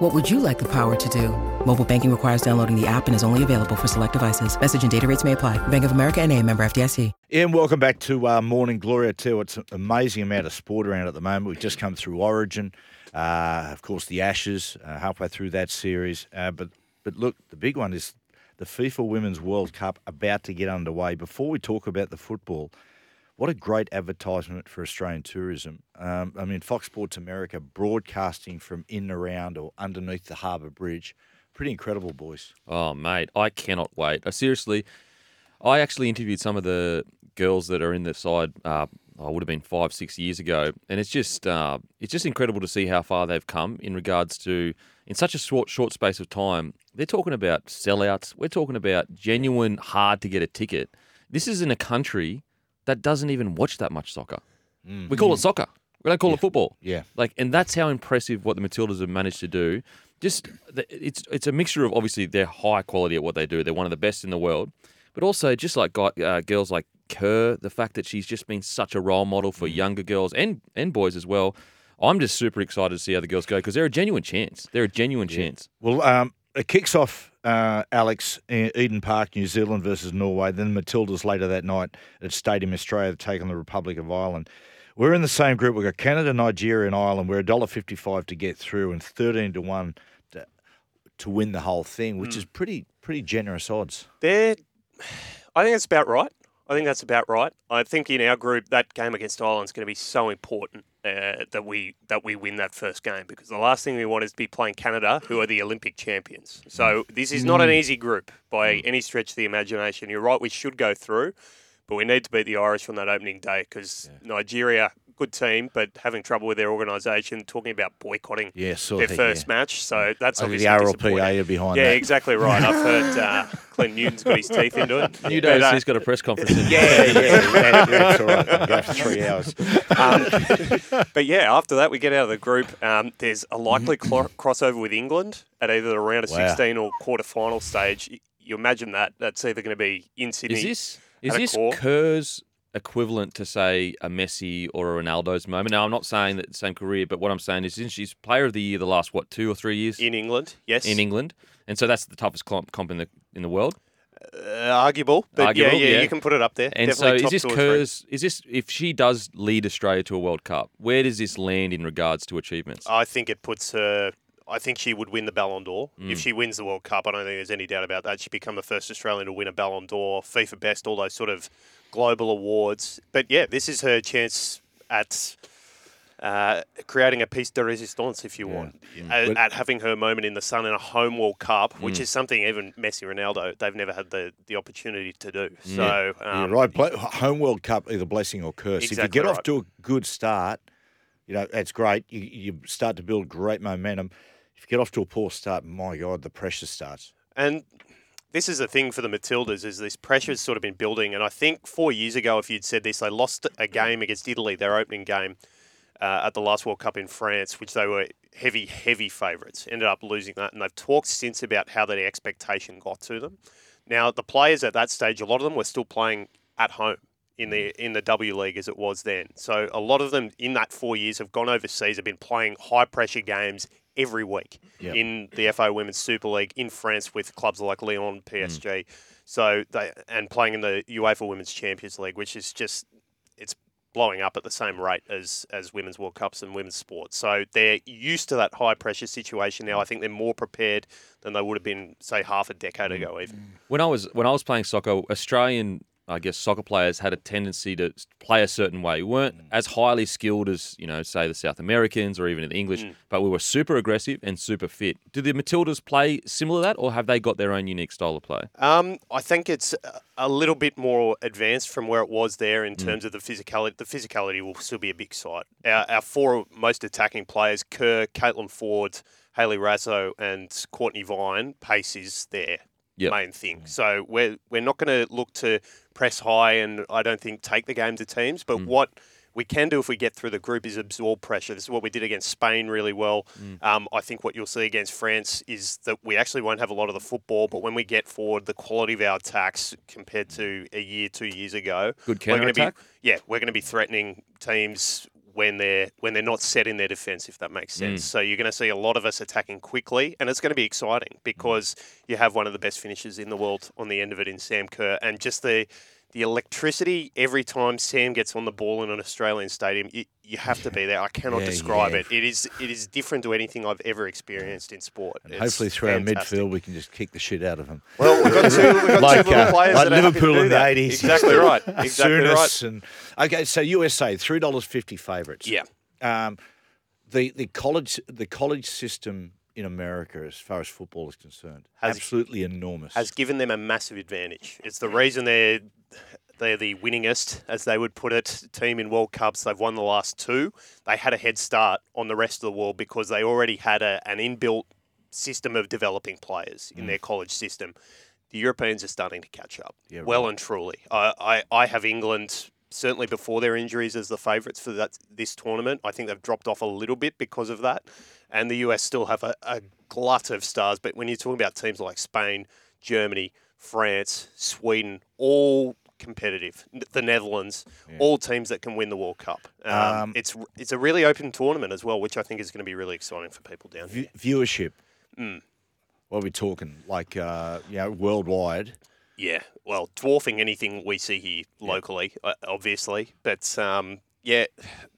What would you like the power to do? Mobile banking requires downloading the app and is only available for select devices. Message and data rates may apply. Bank of America and a member FDIC. And welcome back to uh, Morning Glory. too. It's an amazing amount of sport around at the moment. We've just come through Origin, uh, of course, the Ashes, uh, halfway through that series. Uh, but but look, the big one is the FIFA Women's World Cup about to get underway. Before we talk about the football, what a great advertisement for Australian tourism. Um, I mean, Fox Sports America broadcasting from in, and around, or underneath the Harbour Bridge. Pretty incredible, boys. Oh, mate, I cannot wait. Seriously, I actually interviewed some of the girls that are in the side. Uh, I would have been five, six years ago, and it's just uh, it's just incredible to see how far they've come in regards to in such a short short space of time. They're talking about sellouts. We're talking about genuine, hard to get a ticket. This is in a country that doesn't even watch that much soccer. Mm. We call it soccer. We don't call yeah. it football. Yeah. Like, and that's how impressive what the Matildas have managed to do. Just it's it's a mixture of obviously they're high quality at what they do. They're one of the best in the world, but also just like uh, girls like Kerr, the fact that she's just been such a role model for mm. younger girls and and boys as well. I'm just super excited to see how the girls go because they're a genuine chance. They're a genuine yeah. chance. Well, um, it kicks off, uh, Alex, Eden Park, New Zealand versus Norway. Then Matildas later that night at Stadium Australia to take on the Republic of Ireland. We're in the same group. We've got Canada, Nigeria, and Ireland. We're $1.55 to get through and 13 to 1 to, to win the whole thing, which mm. is pretty pretty generous odds. They're, I think it's about right. I think that's about right. I think in our group, that game against Ireland is going to be so important uh, that we that we win that first game because the last thing we want is to be playing Canada, who are the Olympic champions. So this is not an easy group by mm. any stretch of the imagination. You're right; we should go through, but we need to beat the Irish on that opening day because yeah. Nigeria good team, but having trouble with their organisation, talking about boycotting yeah, their first yeah. match. So that's obviously the RLPA behind Yeah, that. exactly right. I've heard uh, Glenn Newton's got his teeth into it. New days, uh, he's got a press conference. In yeah, yeah, that's all right. I'm for three hours. Um, but yeah, after that we get out of the group. Um, there's a likely cl- crossover with England at either the round of wow. 16 or quarter final stage. You imagine that that's either going to be in Sydney. Is this is this Kerr's equivalent to say a Messi or a Ronaldo's moment. Now, I'm not saying that the same career, but what I'm saying is, she's Player of the Year the last what two or three years in England? Yes, in England, and so that's the toughest comp, comp in the in the world. Uh, arguable, but arguable, yeah, yeah, yeah, you can put it up there. And Definitely so, is this Kerr's? Is this if she does lead Australia to a World Cup? Where does this land in regards to achievements? I think it puts her. I think she would win the Ballon d'Or mm. if she wins the World Cup. I don't think there's any doubt about that. She'd become the first Australian to win a Ballon d'Or, FIFA Best, all those sort of global awards. But yeah, this is her chance at uh, creating a piece de resistance, if you yeah. want, yeah. At, at, having her moment in the sun in a home World Cup, mm. which is something even Messi, Ronaldo, they've never had the, the opportunity to do. So, yeah. Um, right, home World Cup, either blessing or curse. Exactly if you get right. off to a good start, you know that's great. You, you start to build great momentum. If you get off to a poor start, my God, the pressure starts. And this is the thing for the Matildas is this pressure has sort of been building. And I think four years ago, if you'd said this, they lost a game against Italy, their opening game uh, at the last World Cup in France, which they were heavy, heavy favourites. Ended up losing that, and they've talked since about how that expectation got to them. Now, the players at that stage, a lot of them were still playing at home in the in the W League as it was then. So a lot of them in that four years have gone overseas, have been playing high pressure games every week yep. in the FA Women's Super League in France with clubs like Lyon, PSG. Mm. So they and playing in the UEFA Women's Champions League, which is just it's blowing up at the same rate as as women's World Cups and women's sports. So they're used to that high pressure situation now. I think they're more prepared than they would have been, say, half a decade mm. ago. Even when I was when I was playing soccer, Australian I guess soccer players had a tendency to play a certain way. We weren't mm. as highly skilled as, you know, say the South Americans or even the English, mm. but we were super aggressive and super fit. Do the Matildas play similar to that or have they got their own unique style of play? Um, I think it's a little bit more advanced from where it was there in mm. terms mm. of the physicality. The physicality will still be a big side. Our, our four most attacking players, Kerr, Caitlin Foord, Hayley Raso, and Cortnee Vine, pace is there. Yep. Main thing. So we're we're not going to look to press high and I don't think take the game to teams. But what we can do if we get through the group is absorb pressure. This is what we did against Spain really well. Um, I think what you'll see against France is that we actually won't have a lot of the football, but when we get forward, the quality of our attacks compared to a year, two years ago, Good we're gonna be counter-attack? yeah, we're going to be threatening teams when they're when they're not set in their defence, if that makes sense. Mm. So you're going to see a lot of us attacking quickly, and it's going to be exciting mm. because you have one of the best finishers in the world on the end of it in Sam Kerr, and just the the electricity every time Sam gets on the ball in an Australian stadium, you, you have to be there. I cannot Yeah, describe yeah. it. It is it is different to anything I've ever experienced in sport. Hopefully through our midfield we can just kick the shit out of them. Well, we've got two, we've got like, two little uh, players like happy to Liverpool in the eighties. Exactly right. Exactly right. And okay, so USA three dollars fifty favourites. Yeah. Um, the the college the college system in America, as far as football is concerned, Has- absolutely enormous. has given them a massive advantage. It's the reason they're they're the winningest, as they would put it, team in World Cups. They've won the last two. They had a head start on the rest of the world because they already had a, an inbuilt system of developing players in mm. their college system. The Europeans are starting to catch up, Yeah, well and truly. I, I, I have England certainly before their injuries as the favourites for that this tournament. I think they've dropped off a little bit because of that, and the US still have a, a glut of stars. But when you're talking about teams like Spain, Germany, France, Sweden, all competitive. The Netherlands, all teams that can win the World Cup. Um, Um, it's it's a really open tournament as well, which I think is going to be really exciting for people down here. Viewership. Mm. What are we talking? Like uh, you know, worldwide. Yeah, well, dwarfing anything we see here locally, uh, obviously. But um, yeah,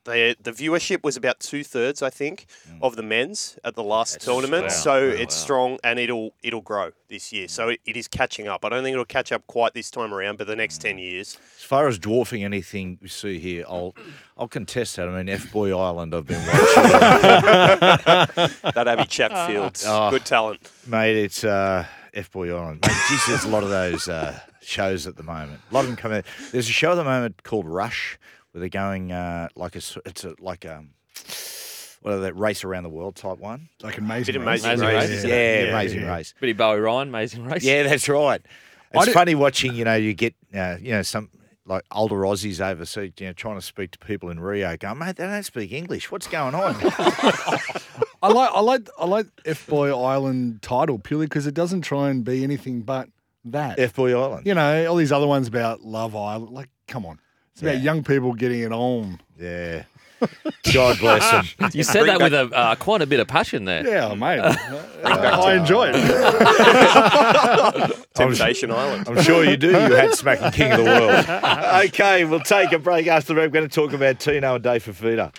the the viewership was about two thirds, I think, of the men's at the last tournament. wow. So Wow, it's wow. strong and it'll it'll grow this year. So it, it is catching up. I don't think it'll catch up quite this time around, but the next ten years, As far as dwarfing anything we see here, I'll I'll contest that. I mean, F Boy Island. I've been watching, that Abby Chatfield, Oh. good talent. mate. It's uh, F Boy Island. Mate, geez, there's a lot of those uh, shows at the moment. A lot of them come out. There's a show at the moment called Rush, where they're going uh, like a s- it's a, like um. What are that race around the world type one? Like amazing. Bit race. amazing Amazing race. race, isn't Yeah, it? amazing race. Bit of Bowie Ryan, amazing race. Yeah, that's right. It's funny watching. You know, you get uh, you know some like older Aussies overseas, you know, trying to speak to people in Rio, going, mate, they don't speak English. What's going on? I like I like I like F Boy Island title purely because it doesn't try and be anything but that. F Boy Island. you know, all these other ones about Love Island. Like, come on, it's about Yeah. young people getting it on. Yeah. God bless them. You said that with a uh, quite a bit of passion there. Yeah, mate. I enjoy it. Temptation Island. I'm sure you do. You had smacking king of the world. okay, we'll take a break after the break. We're going to talk about Tino and Dave Fifita.